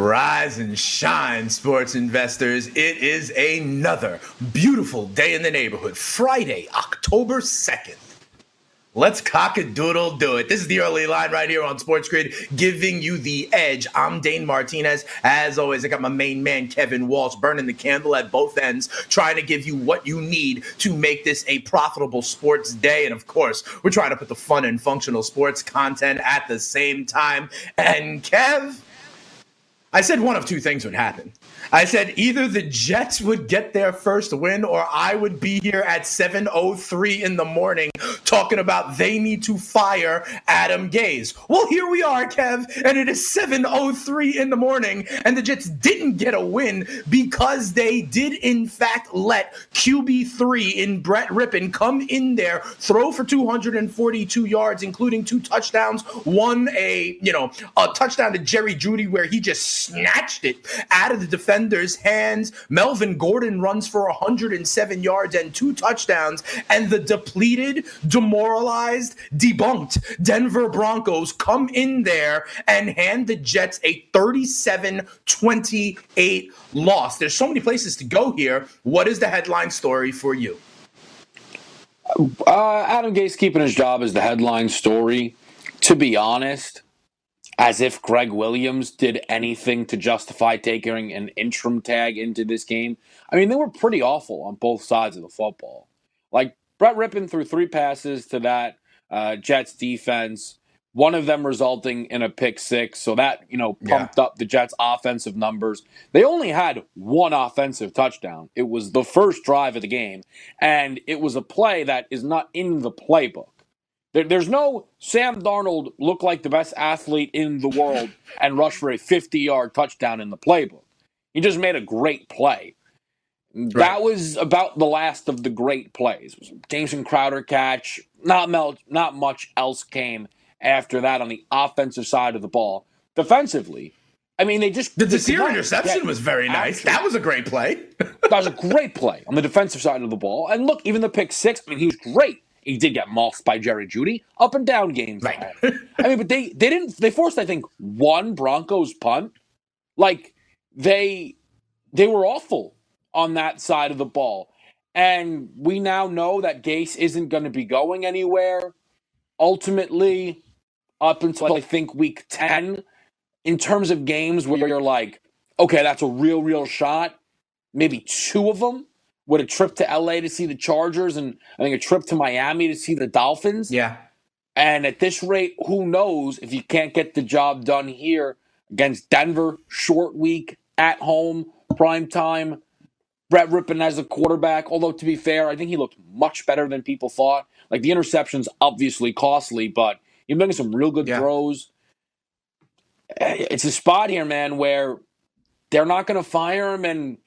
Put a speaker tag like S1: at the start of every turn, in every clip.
S1: Rise and shine, sports investors. It is another beautiful day in the neighborhood. Friday, October 2nd. Let's cock a doodle do it. This is the early line right here on Sports Grid, giving you the edge. I'm Dane Martinez. As always, I got my main man, Kevin Walsh, burning the candle at both ends, trying to give you what you need to make this a profitable sports day. And of course, we're trying to put the fun and functional sports content at the same time. And Kev, I said one of two things would happen. I said either the Jets would get their first win or I would be here at 7:03 in the morning talking about they need to fire Adam Gase. Well, here we are, Kev, and it is 7:03 in the morning and the Jets didn't get a win because they did in fact let QB3 in Brett Rypien come in there, throw for 242 yards including two touchdowns, one a, you know, a touchdown to Jerry Jeudy where he just snatched it out of the defender's hands. Melvin Gordon runs for 107 yards and two touchdowns, and the depleted, demoralized, debunked Denver Broncos come in there and hand the Jets a 37 28 loss. There's so many places to go here. What is the headline story for you?
S2: Uh, Adam Gase keeping his job is the headline story. To be honest, as if Gregg Williams did anything to justify taking an interim tag into this game. I mean, they were pretty awful on both sides of the football. Like Brett Rypien threw three passes to that uh, Jets defense, one of them resulting in a pick six. So that, you know, pumped yeah. up the Jets' offensive numbers. They only had one offensive touchdown. It was the first drive of the game, and it was a play that is not in the playbook. There, there's no Sam Darnold look like the best athlete in the world and rush for a 50 yard touchdown in the playbook. He just made a great play. Right. That was about the last of the great plays. Jamison Crowder catch. Not mel- not much else came after that on the offensive side of the ball. Defensively, I mean, they just
S1: the Desir interception was very nice. Action. That was a great play.
S2: that was a great play on the defensive side of the ball. And look, even the pick six. I mean, he was great. He did get mossed by Jerry Jeudy. Up and down games. Right. I mean, but they they didn't they forced I think one Broncos punt. Like they they were awful on that side of the ball. And we now know that Gase isn't going to be going anywhere. Ultimately, up until I think week 10, in terms of games where you're like, okay, that's a real, real shot, maybe two of them with a trip to LA to see the Chargers and I think a trip to Miami to see the Dolphins.
S1: Yeah.
S2: And at this rate, who knows if you can't get the job done here against Denver, short week, at home, prime time. Brett Rypien as a quarterback, although to be fair, I think he looked much better than people thought. Like the interception's obviously costly, but he's making some real good yeah. throws. Eh, it's a spot here, man, where they're not going to fire him. And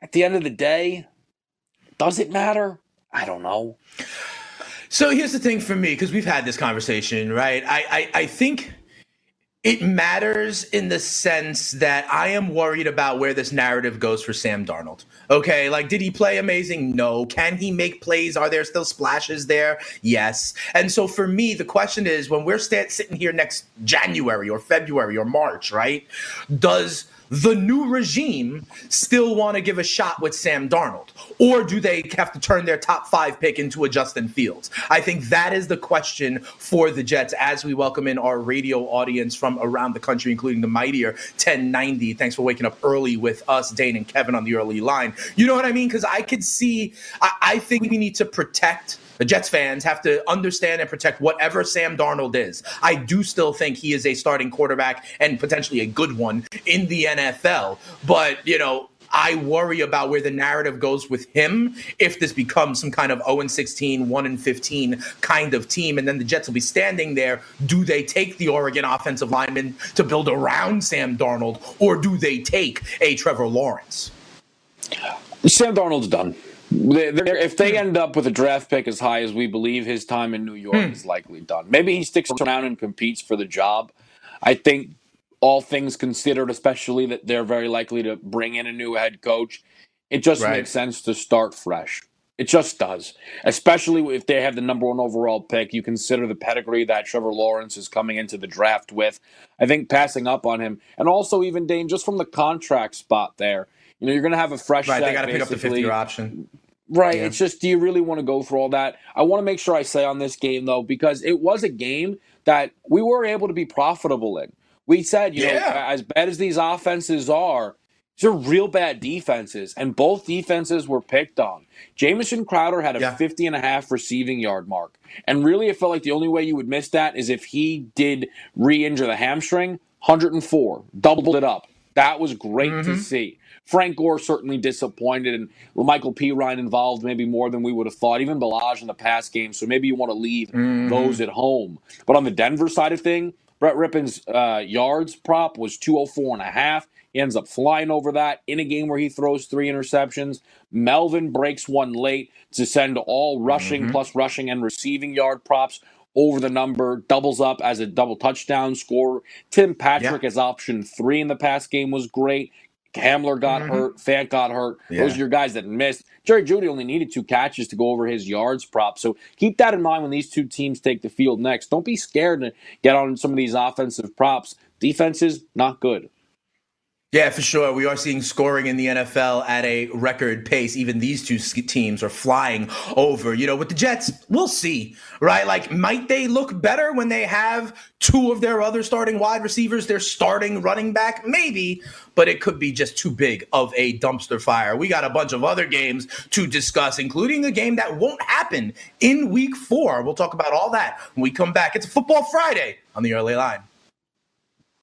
S2: at the end of the day, does it matter? I don't know.
S1: So here's the thing for me, because we've had this conversation, right? I, I, I think it matters in the sense that I am worried about where this narrative goes for Sam Darnold. Okay, like did he play amazing? No. Can he make plays? Are there still splashes there? Yes. And so for me, the question is when we're st- sitting here next January or February or March, right? Does the new regime still want to give a shot with Sam Darnold? Or do they have to turn their top five pick into a Justin Fields? I think that is the question for the Jets as we welcome in our radio audience from around the country, including the mightier 1090. Thanks for waking up early with us, Dane and Kevin on the early line. You know what I mean? Because I could see, I, I think we need to protect the Jets fans have to understand and protect whatever Sam Darnold is. I do still think he is a starting quarterback and potentially a good one in the NFL. But, you know, I worry about where the narrative goes with him if this becomes some kind of 0 16, 1 15 kind of team. And then the Jets will be standing there. Do they take the Oregon offensive lineman to build around Sam Darnold, or do they take a Trevor Lawrence?
S2: Sam Darnold's done. They, if they end up with a draft pick as high as we believe, his time in New York hmm. is likely done. Maybe he sticks around and competes for the job. I think all things considered, especially that they're very likely to bring in a new head coach, it just right. makes sense to start fresh. It just does, especially if they have the number one overall pick. You consider the pedigree that Trevor Lawrence is coming into the draft with. I think passing up on him, and also even Dane, just from the contract spot there, you know, you're going to have a fresh.
S1: Right, they got to pick up the fifth year option.
S2: Right. Yeah. It's just, do you really want to go through all that? I want to make sure I say on this game though, because it was a game that we were able to be profitable in. We said, you yeah. know, as bad as these offenses are, these are real bad defenses, and both defenses were picked on. Jamison Crowder had a yeah. 50 and a half receiving yard mark. And really, it felt like the only way you would miss that is if he did re injure the hamstring, 104, doubled it up. That was great mm-hmm. to see. Frank Gore certainly disappointed, and La'Mical Perine involved maybe more than we would have thought. Even Ballage in the past game, so maybe you want to leave mm-hmm. those at home. But on the Denver side of thing, Brett Rypien's uh, yards prop was 204 and a half. He ends up flying over that in a game where he throws three interceptions. Melvin breaks one late to send all rushing mm-hmm. plus rushing and receiving yard props over the number, doubles up as a double touchdown score. Tim Patrick yeah. as option three in the past game was great. Hamler got mm-hmm. hurt. Fant got hurt. Yeah. Those are your guys that missed. Jerry Jeudy only needed two catches to go over his yards prop. So keep that in mind when these two teams take the field next. Don't be scared to get on some of these offensive props. Defenses, not good.
S1: Yeah, for sure. We are seeing scoring in the NFL at a record pace. Even these two teams are flying over. You know, with the Jets, we'll see, right? Like, might they look better when they have two of their other starting wide receivers, their starting running back? Maybe, but it could be just too big of a dumpster fire. We got a bunch of other games to discuss, including a game that won't happen in week four. We'll talk about all that when we come back. It's Football Friday on the early line.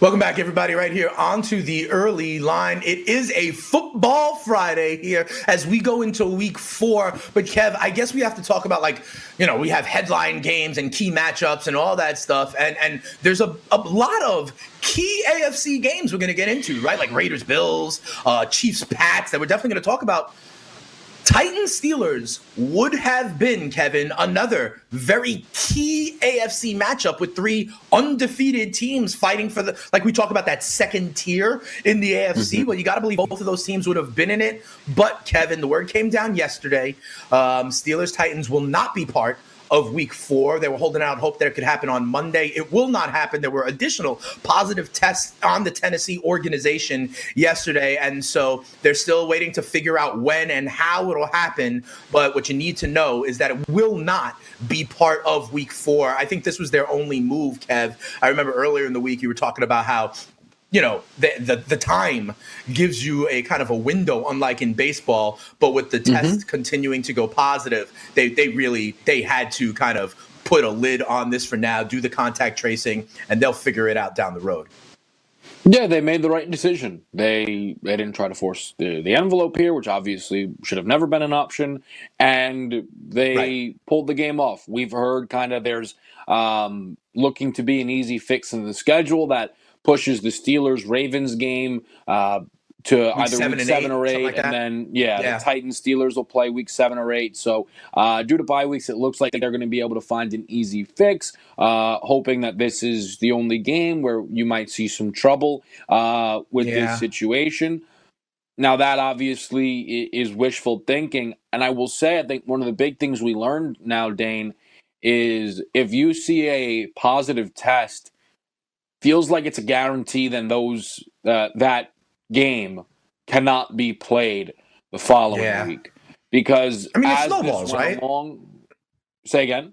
S1: Welcome back, everybody, right here onto the early line. It is a football Friday here as we go into week four. But, Kev, I guess we have to talk about, like, you know, we have headline games and key matchups and all that stuff. And, and there's a, a lot of key AFC games we're going to get into, right? Like Raiders, Bills, uh, Chiefs, Pats that we're definitely going to talk about. Titans Steelers would have been, Kevin, another very key AFC matchup with three undefeated teams fighting for the, like we talk about that second tier in the AFC. Mm-hmm. Well, you got to believe both of those teams would have been in it. But, Kevin, the word came down yesterday. Um, Steelers Titans will not be part of week four. They were holding out hope that it could happen on Monday. It will not happen. There were additional positive tests on the Tennessee organization yesterday. And so they're still waiting to figure out when and how it'll happen. But what you need to know is that it will not be part of week four. I think this was their only move, Kev. I remember earlier in the week you were talking about how you know the, the, the time gives you a kind of a window unlike in baseball but with the test mm-hmm. continuing to go positive they they really they had to kind of put a lid on this for now do the contact tracing and they'll figure it out down the road
S2: yeah, they made the right decision. They they didn't try to force the, the envelope here, which obviously should have never been an option, and they right. pulled the game off. We've heard kind of there's um, looking to be an easy fix in the schedule that pushes the Steelers Ravens game uh, to week either seven week seven eight, or eight, like and then yeah, yeah, the Titans Steelers will play week seven or eight. So uh, due to bye weeks, it looks like they're going to be able to find an easy fix. Uh, hoping that this is the only game where you might see some trouble uh, with yeah. this situation. Now that obviously is wishful thinking, and I will say I think one of the big things we learned now, Dane, is if you see a positive test feels like it's a guarantee then those uh, that game cannot be played the following yeah. week because
S1: I mean it snowballs, right?
S2: Along, say again.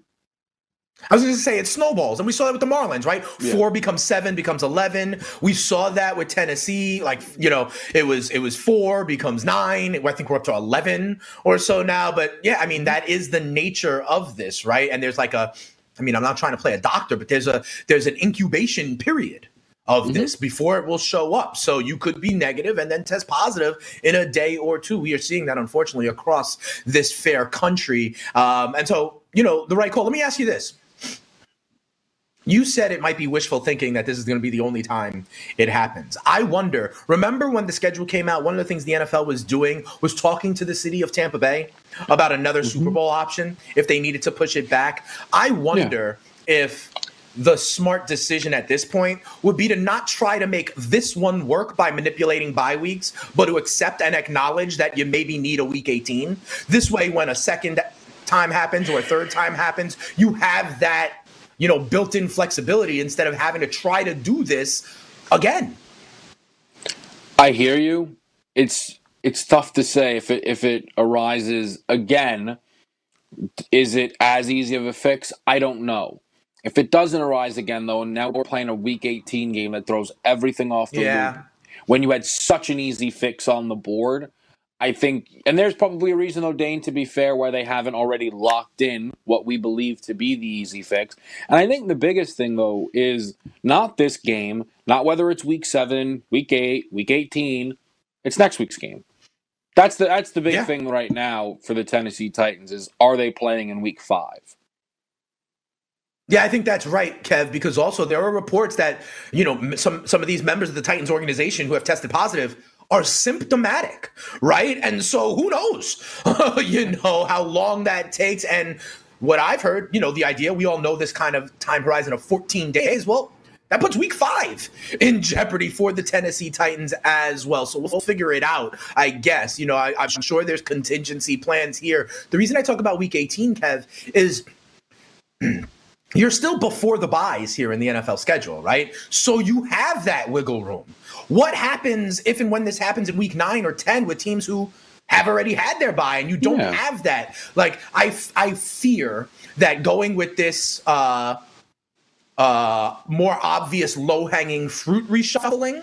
S1: I was going to say it snowballs, and we saw that with the Marlins, right? Yeah. Four becomes seven, becomes eleven. We saw that with Tennessee, like you know, it was it was four becomes nine. I think we're up to eleven or so now. But yeah, I mean that is the nature of this, right? And there's like a I mean, I'm not trying to play a doctor, but there's a there's an incubation period of mm-hmm. this before it will show up. So you could be negative and then test positive in a day or two. We are seeing that unfortunately across this fair country. Um, and so, you know, the right call. Let me ask you this. You said it might be wishful thinking that this is going to be the only time it happens. I wonder, remember when the schedule came out, one of the things the NFL was doing was talking to the city of Tampa Bay about another mm-hmm. Super Bowl option if they needed to push it back. I wonder yeah. if the smart decision at this point would be to not try to make this one work by manipulating bye weeks, but to accept and acknowledge that you maybe need a week 18. This way, when a second time happens or a third time happens, you have that you know, built-in flexibility instead of having to try to do this again.
S2: I hear you. It's it's tough to say if it if it arises again. Is it as easy of a fix? I don't know. If it doesn't arise again, though, and now we're playing a Week 18 game that throws everything off the yeah. loop, when you had such an easy fix on the board, I think, and there's probably a reason, though, Dane, to be fair, why they haven't already locked in what we believe to be the easy fix. And I think the biggest thing, though, is not this game, not whether it's week seven, week eight, week 18, it's next week's game. That's the that's the big yeah. thing right now for the Tennessee Titans is are they playing in week five?
S1: Yeah, I think that's right, Kev, because also there are reports that, you know, some some of these members of the Titans organization who have tested positive are symptomatic, right? And so who knows, you know, how long that takes. And what I've heard, you know, the idea, we all know this kind of time horizon of 14 days. Well, that puts week five in jeopardy for the Tennessee Titans as well. So we'll figure it out, I guess. You know, I, am sure there's contingency plans here. The reason I talk about week 18, Kev, is. you're still before the byes here in the NFL schedule, right? So you have that wiggle room. What happens if and when this happens in week nine or 10 with teams who have already had their bye and you don't yeah. have that? Like, I, I fear that going with this uh, uh, more obvious low hanging fruit reshuffling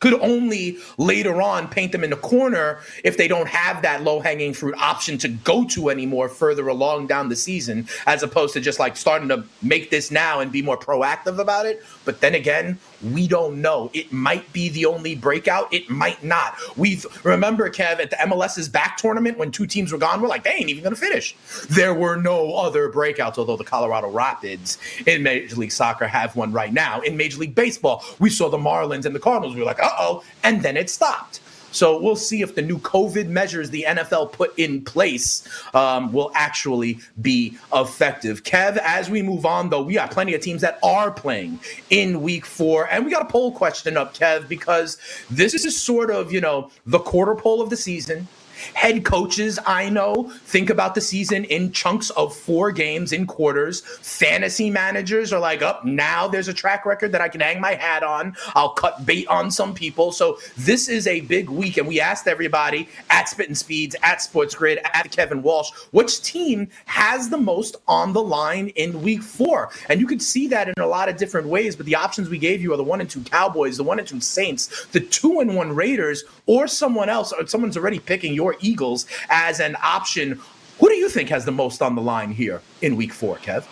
S1: could only later on paint them in the corner if they don't have that low hanging fruit option to go to anymore further along down the season, as opposed to just like starting to make this now and be more proactive about it. But then again, we don't know. It might be the only breakout. It might not. We remember, Kev, at the MLS is Back tournament when two teams were gone, we're like, they ain't even to finish. There were no other breakouts, although the Colorado Rapids in Major League Soccer have one right now. In Major League Baseball, we saw the Marlins and the Cardinals. We were like, uh oh. And then it stopped. So we'll see if the new COVID measures the NFL put in place um, will actually be effective. Kev, as we move on, though, we got plenty of teams that are playing in week four. And we got a poll question up, Kev, because this is sort of, you know, the quarter poll of the season. Head coaches I know think about the season in chunks of four games in quarters. Fantasy managers are like, up oh, now there's a track record that I can hang my hat on. I'll cut bait on some people. So this is a big week. And we asked everybody at Spittin' Speeds, at Sports Grid, at Kevin Walsh, which team has the most on the line in week four? And you could see that in a lot of different ways. But the options we gave you are the one and two Cowboys, the one and two Saints, the two and one Raiders, or someone else, or someone's already picking your Eagles as an option. Who do you think has the most on the line here in week four, Kev?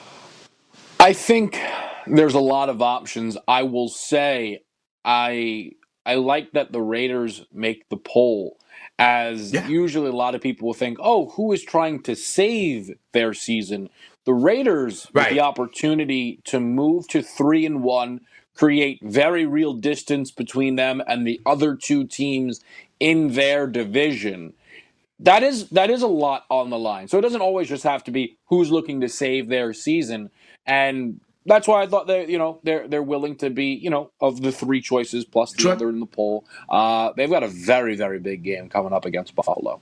S2: I think there's a lot of options. I will say I I like that the Raiders make the poll as yeah. usually a lot of people will think, "Oh, who is trying to save their season?" The Raiders right. the opportunity to move to 3 and 1, create very real distance between them and the other two teams in their division that is that is a lot on the line. So it doesn't always just have to be who's looking to save their season, and that's why I thought they you know they're they're willing to be you know of the three choices plus the sure. other in the poll. Uh, they've got a very very big game coming up against Buffalo.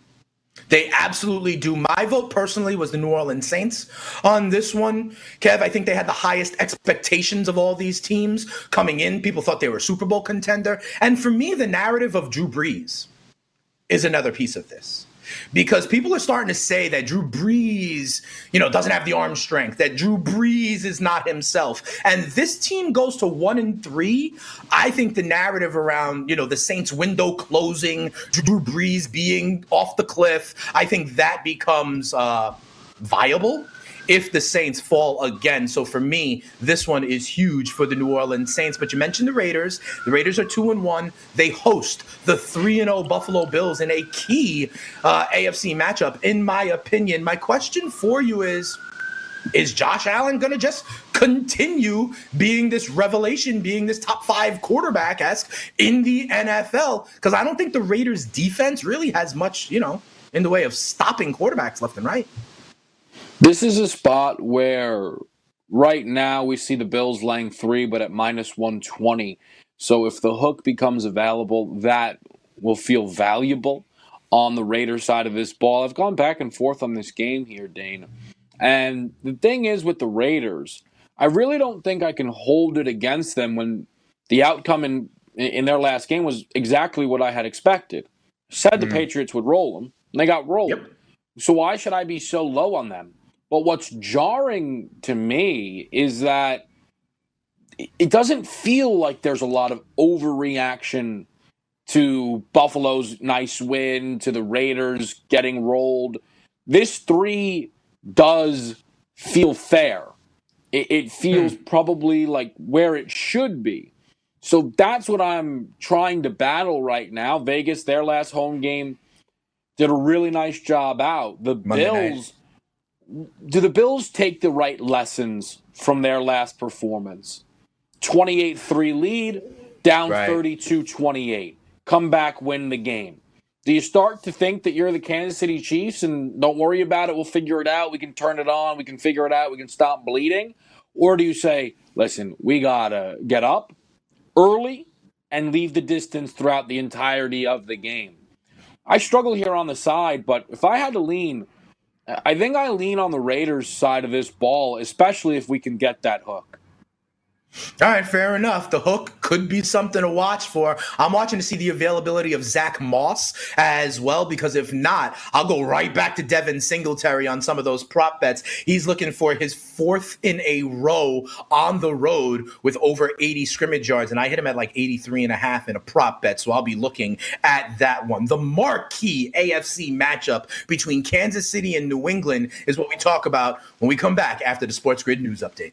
S1: They absolutely do. My vote personally was the New Orleans Saints on this one. Kev, I think they had the highest expectations of all these teams coming in. People thought they were a Super Bowl contender. And for me, the narrative of Drew Brees is another piece of this because people are starting to say that Drew Brees, you know, doesn't have the arm strength, that Drew Brees is not himself. And this team goes to one and three. I think the narrative around, you know, the Saints window closing, Drew Brees being off the cliff, I think that becomes uh, viable if the Saints fall again. So for me, this one is huge for the New Orleans Saints. But you mentioned the Raiders. The Raiders are two and one. They host the three and zero Buffalo Bills in a key uh, AFC matchup. In my opinion, my question for you is is Josh Allen going to just continue being this revelation, being this top five quarterback esque in the NFL? Because I don't think the Raiders defense really has much, you know, in the way of stopping quarterbacks left and right.
S2: This is a spot where right now we see the Bills laying three, but at minus 120. So if the hook becomes available, that will feel valuable on the Raiders side of this ball. I've gone back and forth on this game here, Dane. And the thing is with the Raiders, I really don't think I can hold it against them when the outcome in in their last game was exactly what I had expected. Said the mm. Patriots would roll them, and they got rolled. Yep. So why should I be so low on them? But what's jarring to me is that it doesn't feel like there's a lot of overreaction to Buffalo's nice win, to the Raiders getting rolled. This three does feel fair. It, it feels hmm. probably like where it should be. So that's what I'm trying to battle right now. Vegas, their last home game, did a really nice job out. The Monday Bills. Do the Bills take the right lessons from their last performance? 28 3 lead, down 32 28. Come back, win the game. Do you start to think that you're the Kansas City Chiefs and don't worry about it? We'll figure it out. We can turn it on. We can figure it out. We can stop bleeding. Or do you say, listen, we got to get up early and leave the distance throughout the entirety of the game? I struggle here on the side, but if I had to lean, I think I lean on the Raiders side of this ball, especially if we can get that hook.
S1: All right, fair enough. The hook could be something to watch for. I'm watching to see the availability of Zach Moss as well, because if not, I'll go right back to Devin Singletary on some of those prop bets. He's looking for his fourth in a row on the road with over 80 scrimmage yards, and I hit him at like 83 and a half in a prop bet, so I'll be looking at that one. The marquee AFC matchup between Kansas City and New England is what we talk about when we come back after the Sports Grid News Update.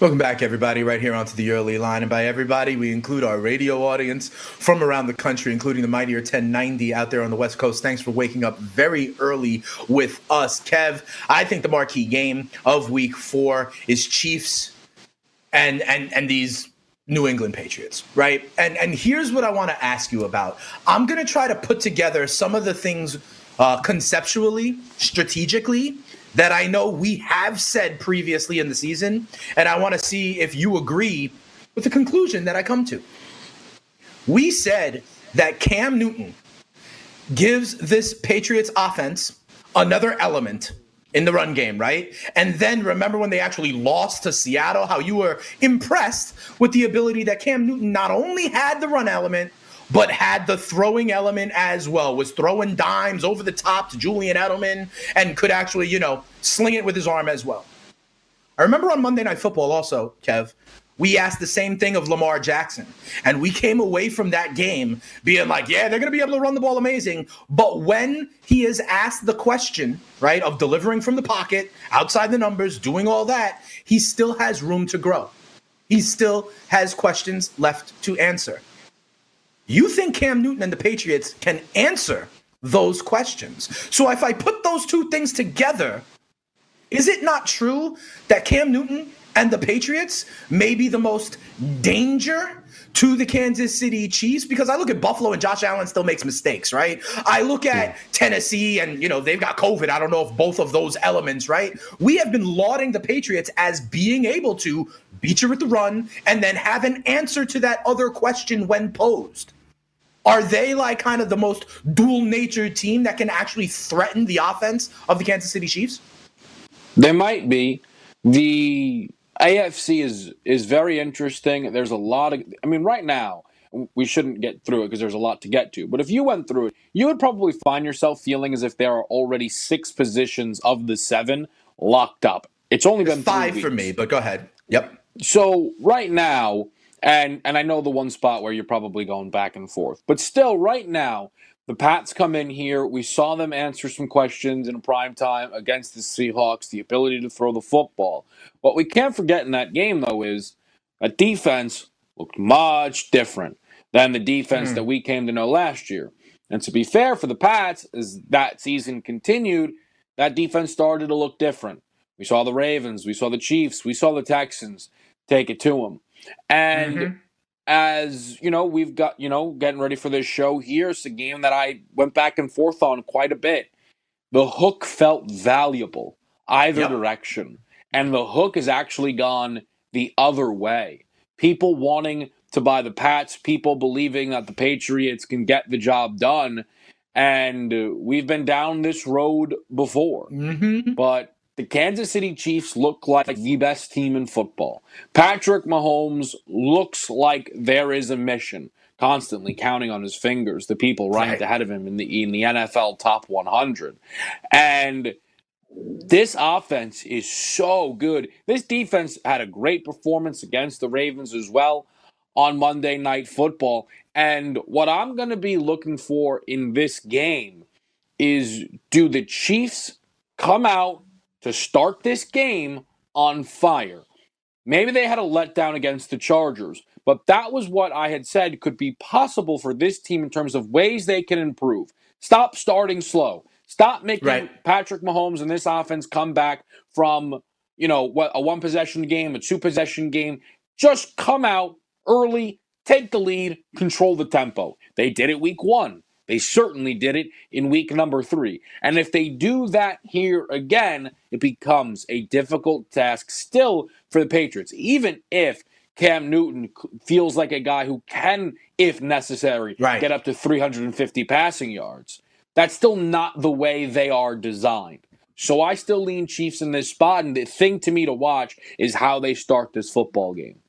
S1: Welcome back, everybody, right here onto the early line. And by everybody, we include our radio audience from around the country, including the Mightier 1090 out there on the West Coast. Thanks for waking up very early with us. Kev, I think the marquee game of week four is Chiefs and and and these New England Patriots, right? And and here's what I want to ask you about. I'm gonna try to put together some of the things uh, conceptually, strategically, that I know we have said previously in the season, and I want to see if you agree with the conclusion that I come to. We said that Cam Newton gives this Patriots offense another element in the run game, right? And then remember when they actually lost to Seattle, how you were impressed with the ability that Cam Newton not only had the run element, but had the throwing element as well, was throwing dimes over the top to Julian Edelman and could actually, you know, sling it with his arm as well. I remember on Monday Night Football also, Kev, we asked the same thing of Lamar Jackson. And we came away from that game being like, yeah, they're going to be able to run the ball amazing. But when he is asked the question, right, of delivering from the pocket, outside the numbers, doing all that, he still has room to grow. He still has questions left to answer. You think Cam Newton and the Patriots can answer those questions. So if I put those two things together, is it not true that Cam Newton and the Patriots may be the most danger to the Kansas City Chiefs because I look at Buffalo and Josh Allen still makes mistakes, right? I look at yeah. Tennessee and you know they've got COVID. I don't know if both of those elements, right? We have been lauding the Patriots as being able to beat you with the run and then have an answer to that other question when posed. Are they like kind of the most dual nature team that can actually threaten the offense of the Kansas City Chiefs?
S2: They might be. The AFC is is very interesting. There's a lot of I mean right now, we shouldn't get through it because there's a lot to get to. But if you went through it, you would probably find yourself feeling as if there are already six positions of the seven locked up. It's only been
S1: five for me, but go ahead. Yep.
S2: So right now, and and I know the one spot where you're probably going back and forth, but still, right now, the Pats come in here. We saw them answer some questions in prime time against the Seahawks, the ability to throw the football. What we can't forget in that game, though, is a defense looked much different than the defense mm. that we came to know last year. And to be fair for the Pats, as that season continued, that defense started to look different. We saw the Ravens, we saw the Chiefs, we saw the Texans take it to them. And mm-hmm. as you know, we've got, you know, getting ready for this show here. It's a game that I went back and forth on quite a bit. The hook felt valuable either yep. direction. And the hook has actually gone the other way. People wanting to buy the Pats, people believing that the Patriots can get the job done. And we've been down this road before. Mm-hmm. But the Kansas City Chiefs look like the best team in football. Patrick Mahomes looks like there is a mission, constantly counting on his fingers the people right, right. ahead of him in the in the NFL top 100. And this offense is so good. This defense had a great performance against the Ravens as well on Monday Night Football. And what I'm going to be looking for in this game is do the Chiefs come out to start this game on fire? Maybe they had a letdown against the Chargers, but that was what I had said could be possible for this team in terms of ways they can improve. Stop starting slow. Stop making right. Patrick Mahomes and this offense come back from, you know, what a one possession game, a two possession game. Just come out early, take the lead, control the tempo. They did it week one. They certainly did it in week number three. And if they do that here again, it becomes a difficult task still for the Patriots, even if Cam Newton feels like a guy who can, if necessary, right. get up to 350 passing yards. That's still not the way they are designed. So I still lean Chiefs in this spot. And the thing to me to watch is how they start this football game.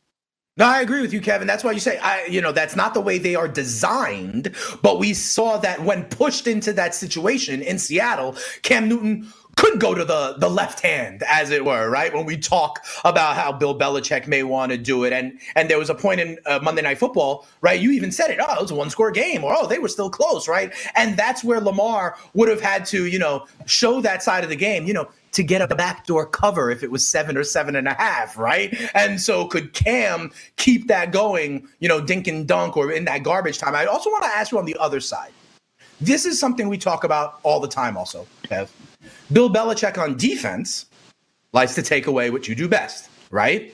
S1: No, I agree with you, Kevin. That's why you say, I, you know, that's not the way they are designed. But we saw that when pushed into that situation in Seattle, Cam Newton could go to the the left hand, as it were, right? When we talk about how Bill Belichick may want to do it, and and there was a point in uh, Monday Night Football, right? You even said it. Oh, it was a one score game, or oh, they were still close, right? And that's where Lamar would have had to, you know, show that side of the game. You know, to get a backdoor cover if it was seven or seven and a half, right? And so could Cam keep that going, you know, dink and dunk or in that garbage time? I also want to ask you on the other side. This is something we talk about all the time, also, Kev. Bill Belichick on defense likes to take away what you do best, right?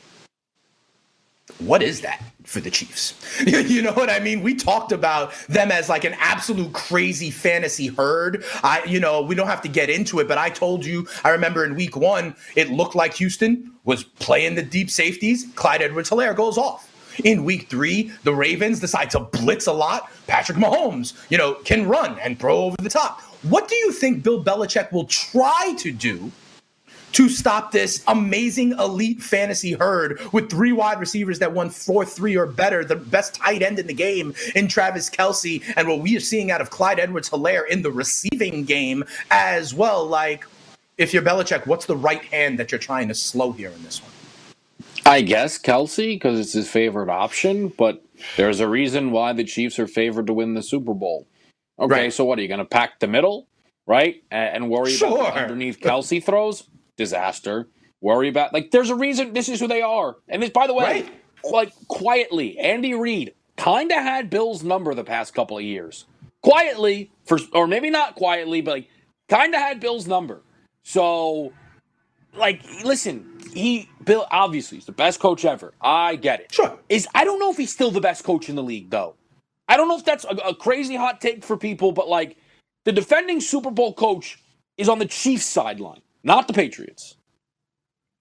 S1: What is that for the Chiefs? you know what I mean? We talked about them as like an absolute crazy fantasy herd. I, you know, we don't have to get into it, but I told you, I remember in week one, it looked like Houston was playing the deep safeties. Clyde Edwards Helaire goes off. In week three, the Ravens decide to blitz a lot. Patrick Mahomes, you know, can run and throw over the top. What do you think Bill Belichick will try to do to stop this amazing elite fantasy herd with three wide receivers that won 4 3 or better, the best tight end in the game in Travis Kelce, and what we are seeing out of Clyde Edwards Helaire in the receiving game as well? Like, if you're Belichick, what's the right hand that you're trying to slow here in this one?
S2: I guess Kelce, because it's his favorite option, but there's a reason why the Chiefs are favored to win the Super Bowl. Okay, right. so what are you going to pack the middle, right, and, worry sure. about underneath Kelce throws? Disaster. Worry about like there's a reason this is who they are. And this, by the way, right. like quietly, Andy Reid kind of had Bill's number the past couple of years. Quietly, for or maybe not quietly, but like kind of had Bill's number. So, like, listen, he Bill obviously he's the best coach ever. I get it.
S1: Sure.
S2: Is I don't know if he's still the best coach in the league though. I don't know if that's a, a crazy hot take for people, but like the defending Super Bowl coach is on the Chiefs sideline, not the Patriots.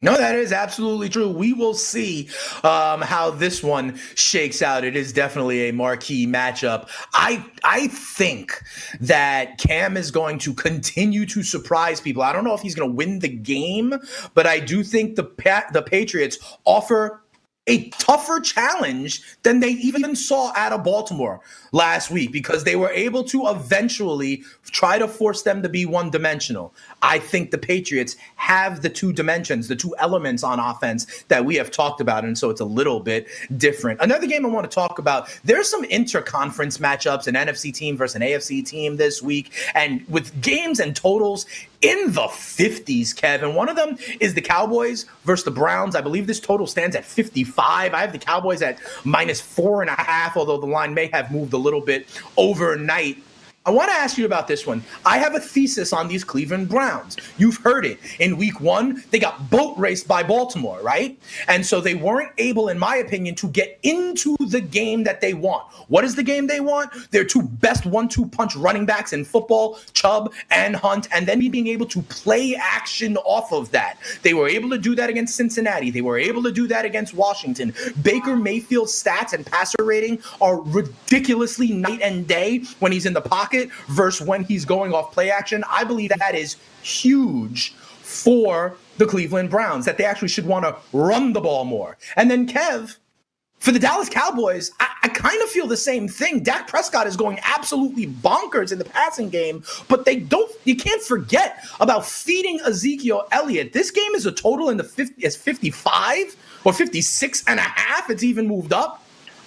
S1: No, that is absolutely true. We will see um, how this one shakes out. It is definitely a marquee matchup. I I think that Cam is going to continue to surprise people. I don't know if he's going to win the game, but I do think the the Patriots offer a tougher challenge than they even saw out of Baltimore last week because they were able to eventually try to force them to be one dimensional. I think the Patriots have the two dimensions, the two elements on offense that we have talked about. And so it's a little bit different. Another game I want to talk about there's some interconference matchups, an NFC team versus an AFC team this week. And with games and totals, in the 50s, Kevin. One of them is the Cowboys versus the Browns. I believe this total stands at 55. I have the Cowboys at minus four and a half, although the line may have moved a little bit overnight. I want to ask you about this one. I have a thesis on these Cleveland Browns. You've heard it. In week one, they got boat raced by Baltimore, right? And so they weren't able, in my opinion, to get into the game that they want. What is the game they want? Their two best one two punch running backs in football, Chubb and Hunt, and then being able to play action off of that. They were able to do that against Cincinnati. They were able to do that against Washington. Baker Mayfield's stats and passer rating are ridiculously night and day when he's in the pocket pocket versus when he's going off play action. I believe that is huge for the Cleveland Browns, that they actually should want to run the ball more. And then, Kev, for the Dallas Cowboys, I, I kind of feel the same thing. Dak Prescott is going absolutely bonkers in the passing game, but they don't. You can't forget about feeding Ezekiel Elliott. This game is a total in the 50 is 55 or 56 and a half. It's even moved up.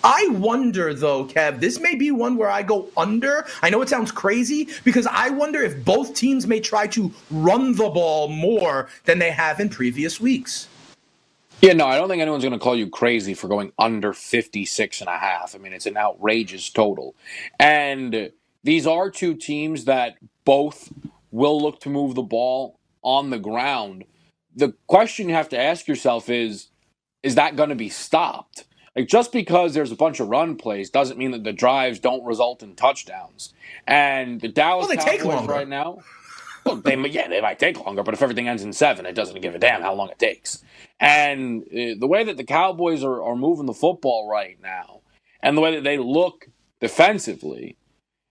S1: I wonder though, Kev, this may be one where I go under. I know it sounds crazy because I wonder if both teams may try to run the ball more than they have in previous weeks.
S2: Yeah, no, I don't think anyone's going to call you crazy for going under 56 and a half. I mean, it's an outrageous total. And these are two teams that both will look to move the ball on the ground. The question you have to ask yourself is is that going to be stopped? Like just because there's a bunch of run plays doesn't mean that the drives don't result in touchdowns. And the Dallas well, Cowboys right now, well, they yeah they might take longer, but if everything ends in seven, it doesn't give a damn how long it takes. And uh, the way that the Cowboys are, are moving the football right now, and the way that they look defensively,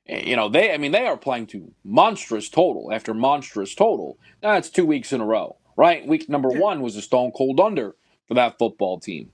S2: eh, you know they I mean they are playing to monstrous total after monstrous total. That's two weeks in a row, right? Week number one was a stone cold under for that football team.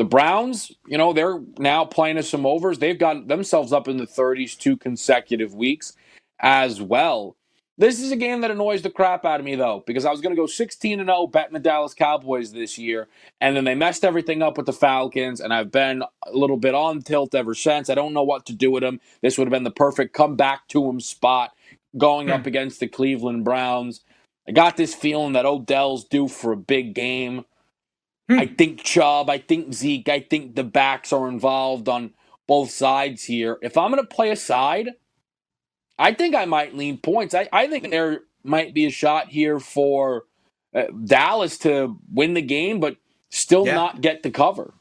S2: The Browns, you know, they're now playing us some overs. They've got themselves up in the 30s two consecutive weeks as well. This is a game that annoys the crap out of me, though, because I was going to go 16 and 0 betting the Dallas Cowboys this year, and then they messed everything up with the Falcons, and I've been a little bit on tilt ever since. I don't know what to do with them. This would have been the perfect comeback to them spot going up hmm. against the Cleveland Browns. I got this feeling that Odell's due for a big game. Hmm. I think Chubb, I think Zeke, I think the backs are involved on both sides here. If I'm going to play a side, I think I might lean points. I, I think there might be a shot here for uh, Dallas to win the game, but still yeah. not get the cover.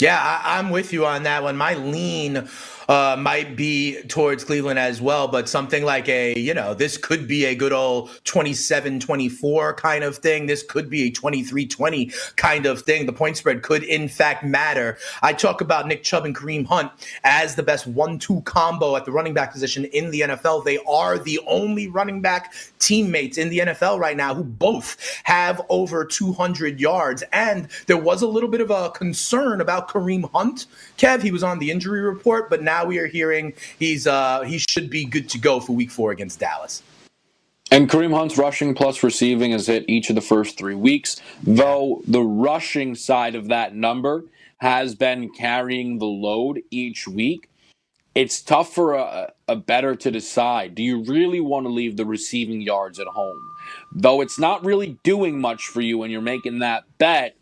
S1: Yeah, I, I'm with you on that one. My lean uh, might be towards Cleveland as well, but something like a, you know, this could be a good old 27 24 kind of thing. This could be a 23 20 kind of thing. The point spread could, in fact, matter. I talk about Nick Chubb and Kareem Hunt as the best one two combo at the running back position in the NFL. They are the only running back teammates in the NFL right now who both have over 200 yards. And there was a little bit of a concern about Kareem Hunt. Kev, he was on the injury report, but now we are hearing he's uh, he should be good to go for Week Four against Dallas.
S2: And Kareem Hunt's rushing plus receiving has hit each of the first three weeks, though the rushing side of that number has been carrying the load each week. It's tough for a, a better to decide. Do you really want to leave the receiving yards at home? Though it's not really doing much for you when you're making that bet,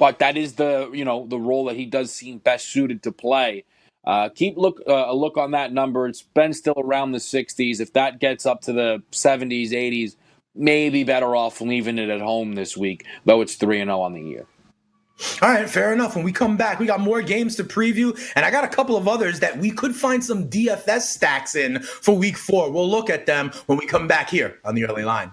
S2: but that is the you know the role that he does seem best suited to play. Uh, keep look uh, a look on that number. It's been still around the 60s. If that gets up to the 70s, 80s, maybe better off leaving it at home this week, though it's 3 and 0 on the year.
S1: All right, fair enough. When we come back, we got more games to preview, and I got a couple of others that we could find some DFS stacks in for week four. We'll look at them when we come back here on the early line.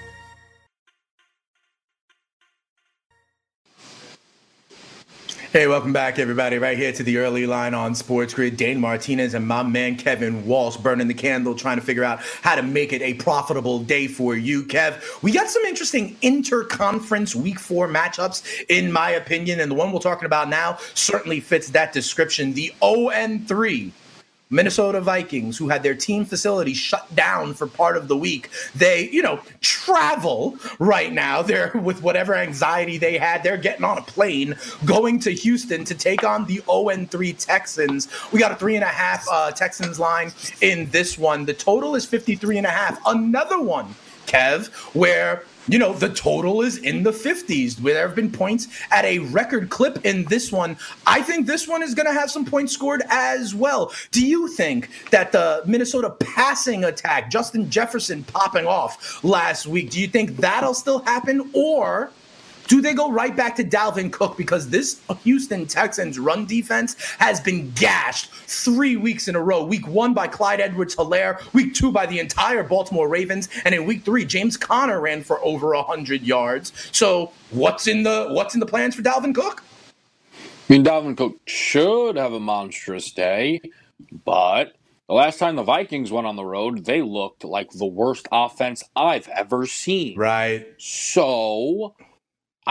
S1: Hey, welcome back, everybody. Right here to the early line on Sports Grid. Dane Martinez and my man Kevin Walsh burning the candle, trying to figure out how to make it a profitable day for you, Kev. We got some interesting interconference week four matchups, in my opinion, and the one we're talking about now certainly fits that description. The 0 and 3 Minnesota Vikings, who had their team facility shut down for part of the week, they, you know, travel right now. They're with whatever anxiety they had, they're getting on a plane going to Houston to take on the 0 3 Texans. We got a three and a half uh, Texans line in this one. The total is 53 and a half. Another one, Kev, where you know, the total is in the 50s. There have been points at a record clip in this one. I think this one is going to have some points scored as well. Do you think that the Minnesota passing attack, Justin Jefferson popping off last week, do you think that'll still happen? Or do they go right back to Dalvin Cook because this Houston Texans run defense has been gashed three weeks in a row? Week one by Clyde Edwards Helaire, week two by the entire Baltimore Ravens, and in week three, James Conner ran for over hundred yards. So what's in the what's in the plans for Dalvin Cook?
S2: I mean, Dalvin Cook should have a monstrous day, but the last time the Vikings went on the road, they looked like the worst offense I've ever seen.
S1: Right.
S2: So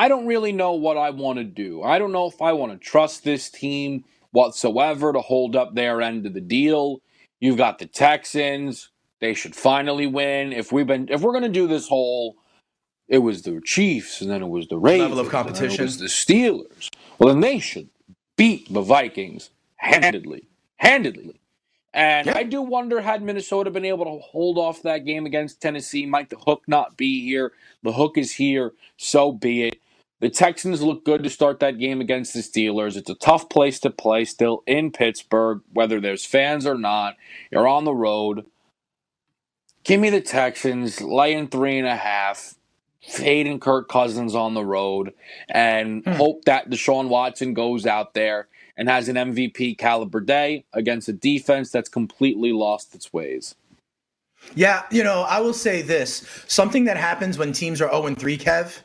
S2: I don't really know what I want to do. I don't know if I want to trust this team whatsoever to hold up their end of the deal. You've got the Texans. They should finally win. If we've been if we're gonna do this whole it was the Chiefs and then it was the Ravens.
S1: Level of competition.
S2: it was the Steelers. Well then they should beat the Vikings handedly. Handedly. And yeah. I do wonder had Minnesota been able to hold off that game against Tennessee, might the hook not be here? The hook is here, so be it. The Texans look good to start that game against the Steelers. It's a tough place to play still in Pittsburgh, whether there's fans or not. You're on the road. Give me the Texans, laying three and a half, fading Kirk Cousins on the road, and hmm. hope that Deshaun Watson goes out there and has an MVP caliber day against a defense that's completely lost its ways.
S1: Yeah, you know, I will say this something that happens when teams are 0 3, Kev,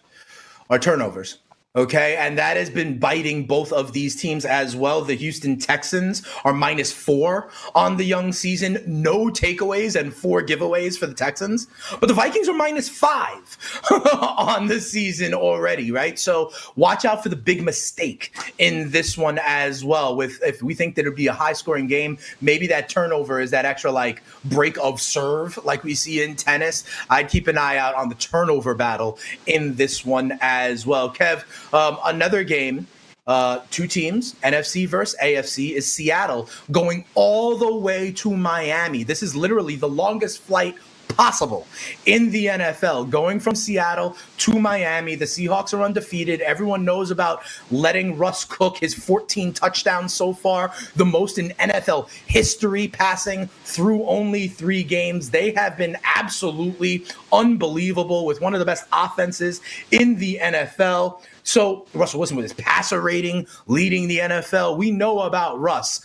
S1: are turnovers. Okay. And that has been biting both of these teams as well. The Houston Texans are minus four on the young season. No takeaways and four giveaways for the Texans. But the Vikings are minus five on the season already, right? So watch out for the big mistake in this one as well. With if we think that it'll be a high scoring game, maybe that turnover is that extra like break of serve like we see in tennis. I'd keep an eye out on the turnover battle in this one as well. Kev, um, another game uh, two teams, NFC versus AFC, is Seattle going all the way to Miami. This is literally the longest flight possible in the NFL. Going from Seattle to Miami, the Seahawks are undefeated. Everyone knows about letting Russ cook his 14 touchdowns so far, the most in NFL history, passing through only three games. They have been absolutely unbelievable with one of the best offenses in the NFL. So Russell Wilson with his passer rating leading the NFL, we know about Russ.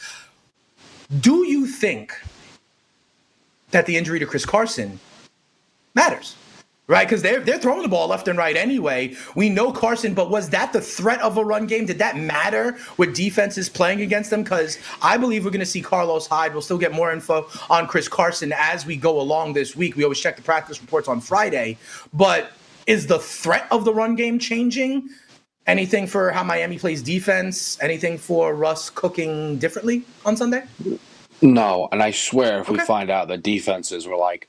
S1: Do you think that the injury to Chris Carson matters? Right, because they're they're throwing the ball left and right anyway. We know Carson, but was that the threat of a run game? Did that matter with defenses playing against them? Because I believe we're going to see Carlos Hyde. We'll still get more info on Chris Carson as we go along this week. We always check the practice reports on Friday, but is the threat of the run game changing? Anything for how Miami plays defense? Anything for Russ cooking differently on Sunday?
S2: No, and I swear if okay. we find out that defenses were like,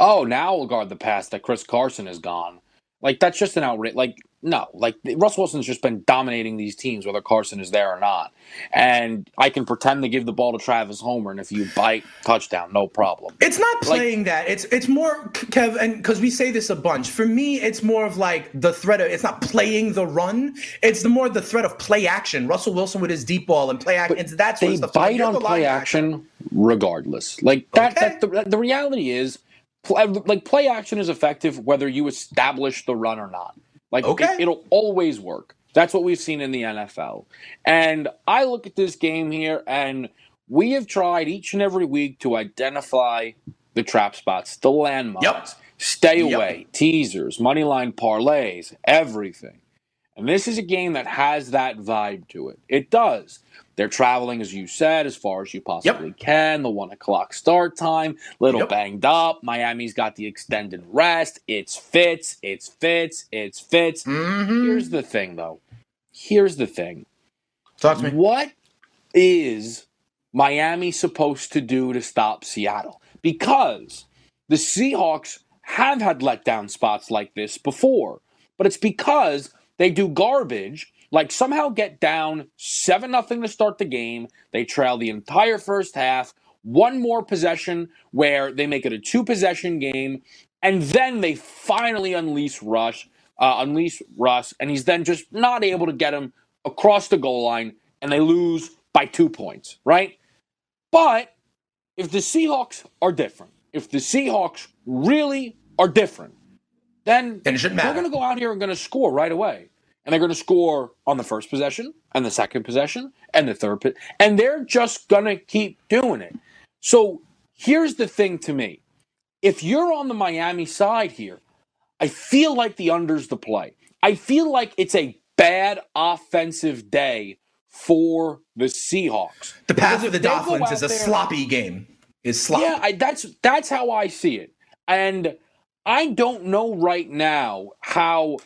S2: oh, now we'll guard the pass that Chris Carson is gone. Like that's just an outrage. Like no, like Russ Wilson's just been dominating these teams, whether Carson is there or not. And I can pretend to give the ball to Travis Homer, and if you bite, touchdown, no problem.
S1: It's not playing like, that. It's it's more Kev, and because we say this a bunch. For me, it's more of like the threat of. It's not playing the run. It's the more the threat of play action. Russell Wilson with his deep ball and play action. That's
S2: they
S1: stuff.
S2: bite on play action, action regardless. Like that. Okay. That the, the reality is Uh, like play action is effective whether you establish the run or not. Like
S1: okay.
S2: it, will always work. That's what we've seen in the NFL. And I look at this game here, and we have tried each and every week to identify the trap spots, the landmines, yep. stay away, yep. teasers, money line parlays, everything. And this is a game that has that vibe to it. It does. They're traveling, as you said, as far as you possibly yep. can. The one o'clock start time, little yep. banged up. Miami's got the extended rest. It's fits, it's fits, it's fits. Mm-hmm. Here's the thing, though. Here's the thing.
S1: Talk to me.
S2: What is Miami supposed to do to stop Seattle? Because the Seahawks have had letdown spots like this before, but it's because they do garbage like somehow get down 7 nothing to start the game. They trail the entire first half. One more possession where they make it a two possession game, and then they finally unleash Rush, uh, unleash Russ, and he's then just not able to get him across the goal line, and they lose by two points, right? But if the Seahawks are different, if the Seahawks really are different, then
S1: they're going
S2: to go out here and going to score right away and they're going to score on the first possession and the second possession and the third and they're just going to keep doing it. So here's the thing to me. If you're on the Miami side here, I feel like the under's the play. I feel like it's a bad offensive day for the Seahawks.
S1: The path of the Dolphins is a there, sloppy game. Is sloppy.
S2: Yeah, I, that's that's how I see it. And I don't know right now how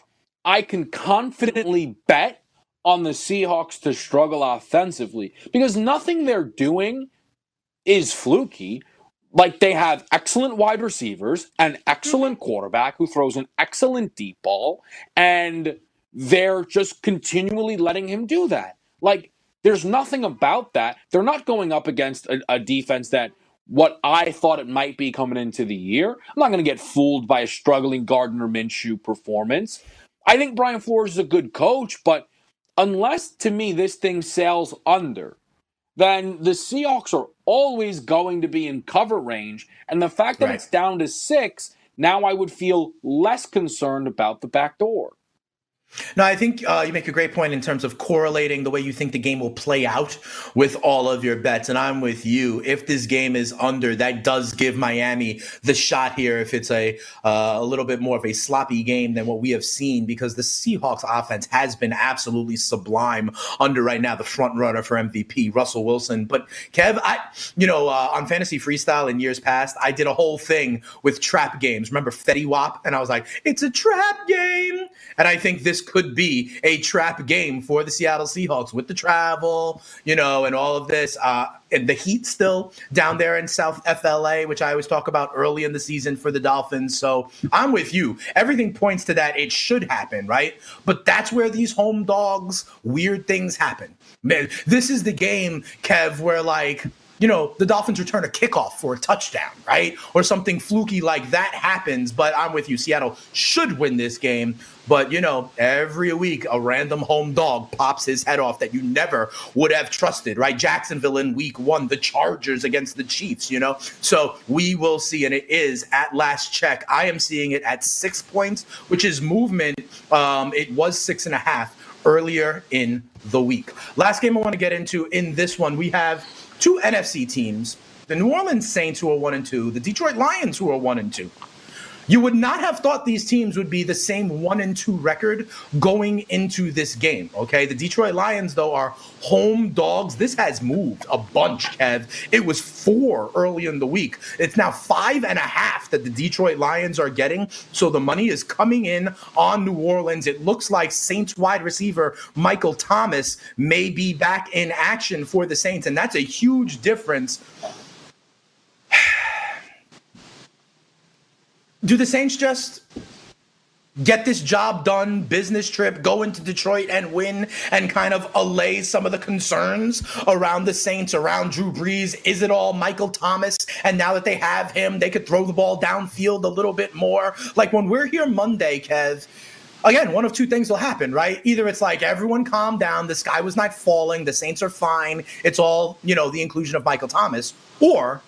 S2: I can confidently bet on the Seahawks to struggle offensively because nothing they're doing is fluky. Like they have excellent wide receivers, an excellent mm-hmm. quarterback who throws an excellent deep ball, and they're just continually letting him do that. Like there's nothing about that. They're not going up against a, a defense that what I thought it might be coming into the year. I'm not going to get fooled by a struggling Gardner Minshew performance. I think Brian Flores is a good coach, but unless to me this thing sails under, then the Seahawks are always going to be in cover range. And the fact that right. it's down to six, now I would feel less concerned about the back door.
S1: No, I think uh, you make a great point in terms of correlating the way you think the game will play out with all of your bets. And I'm with you. If this game is under, that does give Miami the shot here. If it's a uh, a little bit more of a sloppy game than what we have seen, because the Seahawks offense has been absolutely sublime under right now the front runner for MVP, Russell Wilson. But Kev, I you know uh, on Fantasy Freestyle in years past, I did a whole thing with trap games. Remember Fetty Wap? And I was like, it's a trap game. And I think this could be a trap game for the Seattle Seahawks with the travel, you know, and all of this. Uh, and the Heat still down there in South FLA, which I always talk about early in the season for the Dolphins. So I'm with you. Everything points to that. It should happen, right? But that's where these home dogs, weird things happen. Man, this is the game, Kev, where like you know, the Dolphins return a kickoff for a touchdown, right? Or something fluky like that happens. But I'm with you. Seattle should win this game. But, you know, every week a random home dog pops his head off that you never would have trusted, right? Jacksonville in week one, the Chargers against the Chiefs, you know? So we will see. And it is at last check. I am seeing it at six points, which is movement. Um, it was six and a half earlier in the week. Last game I want to get into in this one, we have two NFC teams, the New Orleans Saints, who are one and two, the Detroit Lions, who are one and two. You would not have thought these teams would be the same one and two record going into this game. Okay. The Detroit Lions, though, are home dogs. This has moved a bunch, Kev. It was four early in the week. It's now five and a half that the Detroit Lions are getting. So the money is coming in on New Orleans. It looks like Saints wide receiver Michael Thomas may be back in action for the Saints. And that's a huge difference do the Saints just get this job done, business trip, go into Detroit and win and kind of allay some of the concerns around the Saints, around Drew Brees? Is it all Michael Thomas? And now that they have him, they could throw the ball downfield a little bit more. Like when we're here Monday, Kev, again, one of two things will happen, right? Either it's like everyone calm down, the sky was not falling, the Saints are fine, it's all, you know, the inclusion of Michael Thomas, or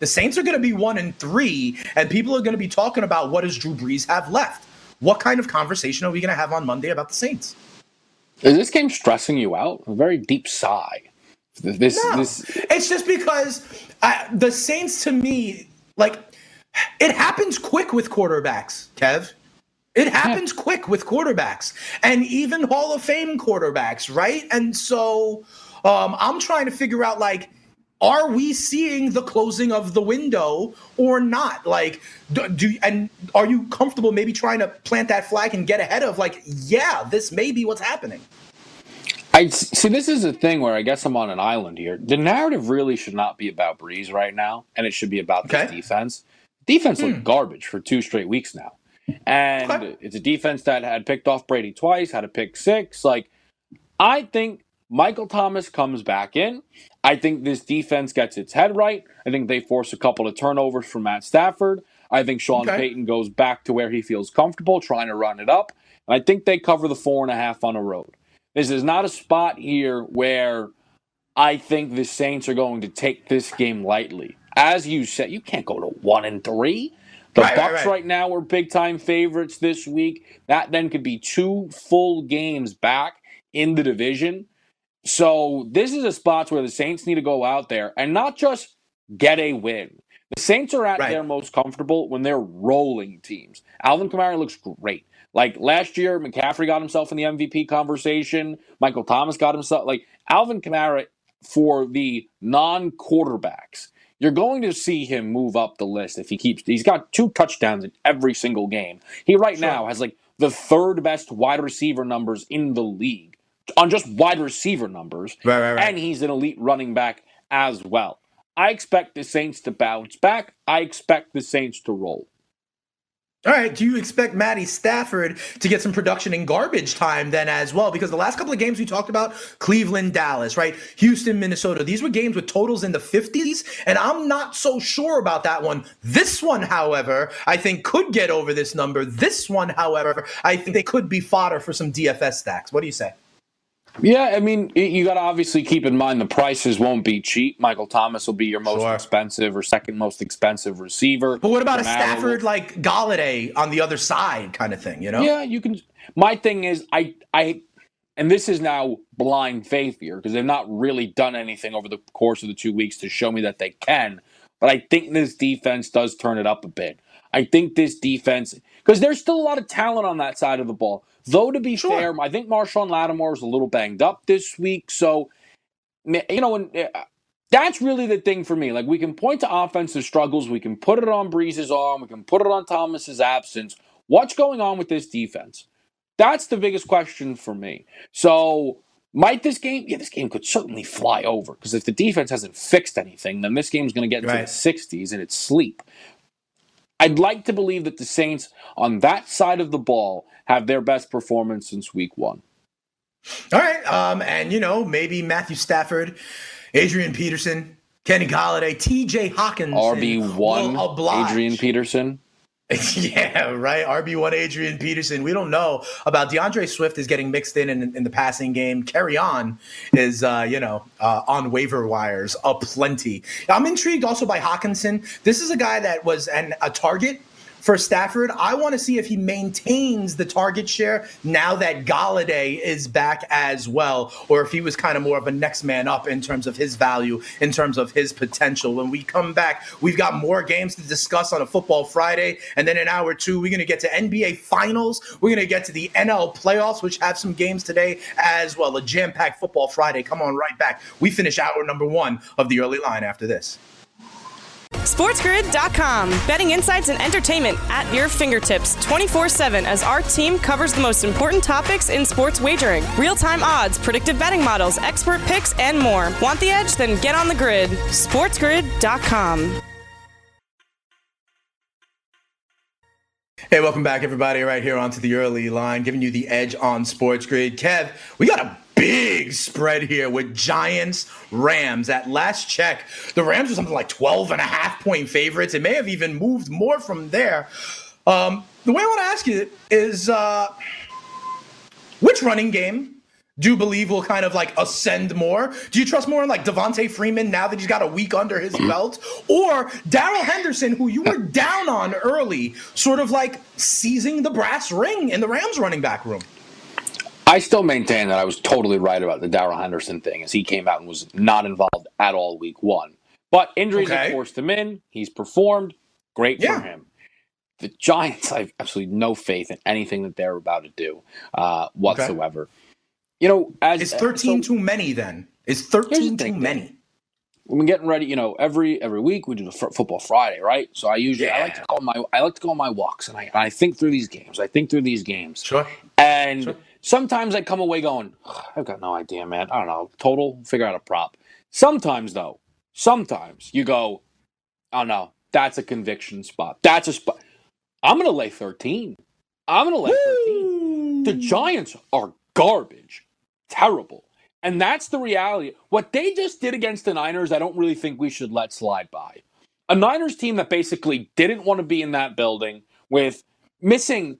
S1: The Saints are going to be one and three, and people are going to be talking about what does Drew Brees have left. What kind of conversation are we going to have on Monday about the Saints?
S2: Is this game stressing you out? A very deep sigh. This,
S1: no.
S2: this.
S1: It's just because I, the Saints, to me, like it happens quick with quarterbacks, Kev. It happens yeah. quick with quarterbacks, and even Hall of Fame quarterbacks, right? And so, um, I'm trying to figure out like are we seeing the closing of the window or not like do, do, and are you comfortable maybe trying to plant that flag and get ahead of like yeah this may be what's happening
S2: I see. This is a thing where I guess I'm on an island here. The narrative really should not be about Brees right now, and it should be about okay. this defense. Defense looked hmm. garbage for two straight weeks now, and okay. it's a defense that had picked off Brady twice, had a pick six. Like, I think Michael Thomas comes back in. I think this defense gets its head right. I think they force a couple of turnovers from Matt Stafford. I think Sean okay. Payton goes back to where he feels comfortable, trying to run it up. And I think they cover the four and a half on the road. This is not a spot here where I think the Saints are going to take this game lightly. As you said, you can't go to one and three. The right, Bucks right, right. right now are big time favorites this week. That then could be two full games back in the division. So this is a spot where the Saints need to go out there and not just get a win. The Saints are at right. their most comfortable when they're rolling teams. Alvin Kamara looks great. Like last year, McCaffrey got himself in the MVP conversation. Michael Thomas got himself like Alvin Kamara for the non-quarterbacks. You're going to see him move up the list if he keeps. He's got two touchdowns in every single game. He right sure. now has like the third best wide receiver numbers in the league on just wide receiver numbers.
S1: Right, right, right.
S2: And he's an elite running back as well. I expect the Saints to bounce back. I expect the Saints to roll.
S1: All right. Do you expect Matty Stafford to get some production in garbage time then as well? Because the last couple of games we talked about, Cleveland, Dallas, right? Houston, Minnesota, these were games with totals in the 50s. And I'm not so sure about that one. This one, however, I think could get over this number. This one, however, I think they could be fodder for some DFS stacks. What do you say?
S2: Yeah, I mean, you got to obviously keep in mind the prices won't be cheap. Michael Thomas will be your most sure. expensive or second most expensive receiver.
S1: But what about a Stafford like Golladay on the other side kind of thing, you know?
S2: Yeah, you can. My thing is, I, I, and this is now blind faith here because they've not really done anything over the course of the two weeks to show me that they can. But I think this defense does turn it up a bit. I think this defense, because there's still a lot of talent on that side of the ball. Though, to be sure. fair, I think Marshon Lattimore is a little banged up this week. So, you know, and, uh, that's really the thing for me. Like, we can point to offensive struggles, we can put it on Brees's arm, we can put it on Thomas's absence. What's going on with this defense? That's the biggest question for me. So, might this game? Yeah, this game could certainly fly over because if the defense hasn't fixed anything, then this game's going to get into right. the 60s and it's sleep. I'd like to believe that the Saints on that side of the ball have their best performance since week one.
S1: All right. Um, and, you know, maybe Matthew Stafford, Adrian Peterson, Kenny Golladay, TJ Hockenson.
S2: RB1 Adrian Peterson.
S1: yeah, right. RB1 Adrian Peterson. We don't know about D'Andre Swift is getting mixed in in, in the passing game. Kerryon is, uh, you know, uh, on waiver wires a plenty. I'm intrigued also by Hockenson. This is a guy that was an, a target for Stafford. I want to see if he maintains the target share now that Golladay is back as well, or if he was kind of more of a next man up in terms of his value, in terms of his potential. When we come back, we've got more games to discuss on a football Friday, and then in hour two, we're going to get to NBA Finals. We're going to get to the NL playoffs, which have some games today as well. A jam packed football Friday. Come on, right back. We finish hour number one of the early line after this.
S3: SportsGrid.com. Betting insights and entertainment at your fingertips 24 7 as our team covers the most important topics in sports wagering real time odds, predictive betting models, expert picks, and more. Want the edge? Then get on the grid. SportsGrid.com.
S1: Hey, welcome back, everybody, right here onto the early line, giving you the edge on Sports Grid. Kev, we got a big spread here with Giants Rams. At last check, the Rams were something like 12 and a half point favorites. It may have even moved more from there. Um, the way I want to ask you is uh, which running game do you believe will kind of like ascend more? Do you trust more in like Devonta Freeman now that he's got a week under his mm-hmm. belt? Or Darrell Henderson, who you were down on early, sort of like seizing the brass ring in the Rams running back room?
S2: I still maintain that I was totally right about the Darrell Henderson thing as he came out and was not involved at all week one. But injuries okay. have forced him in. He's performed. Great yeah. for him. The Giants, I have absolutely no faith in anything that they're about to do uh, whatsoever. Okay. You know, as
S1: is thirteen so, too many? Then is thirteen too many?
S2: When we're getting ready, you know, every every week we do the f- football Friday, right? So I usually yeah. I like to go on my I like to go on my walks and I I think through these games. I think through these games.
S1: Sure.
S2: And sure. Sometimes I come away going, I've got no idea, man. I don't know. Total, figure out a prop. Sometimes though, sometimes you go, oh no, that's a conviction spot. That's a spot. I'm gonna lay 13. I'm gonna lay 13. The Giants are garbage terrible. And that's the reality. What they just did against the Niners, I don't really think we should let slide by. A Niners team that basically didn't want to be in that building with missing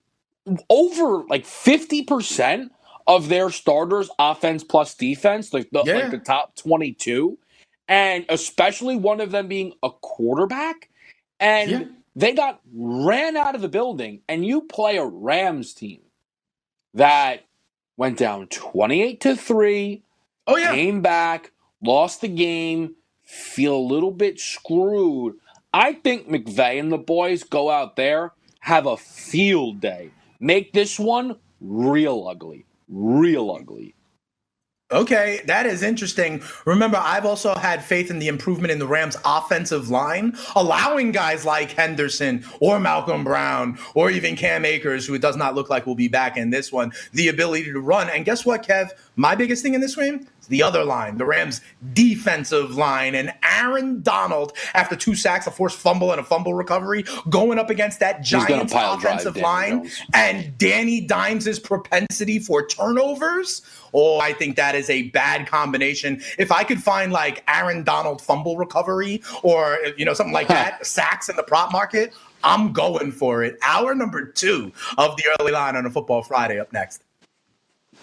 S2: over like 50% of their starters, offense plus defense, like the, yeah. like the top 22, and especially one of them being a quarterback. And yeah. they got ran out of the building, and you play a Rams team that went down 28 to 3.
S1: Oh yeah.
S2: Came back, lost the game, feel a little bit screwed. I think McVay and the boys go out there, have a field day. Make this one real ugly. Real ugly.
S1: Okay, that is interesting. Remember, I've also had faith in the improvement in the Rams' offensive line, allowing guys like Henderson or Malcolm Brown or even Cam Akers, who it does not look like will be back in this one, the ability to run. And guess what, Kev? My biggest thing in this game the other line, the Rams' defensive line, and Aaron Donald, after two sacks, a forced fumble, and a fumble recovery, going up against that Giants offensive line, Jones. and Danny Dimes' propensity for turnovers. Oh, I think that is a bad combination. If I could find like Aaron Donald fumble recovery or you know something like that, sacks in the prop market, I'm going for it. Hour number two of the early line on a Football Friday up next.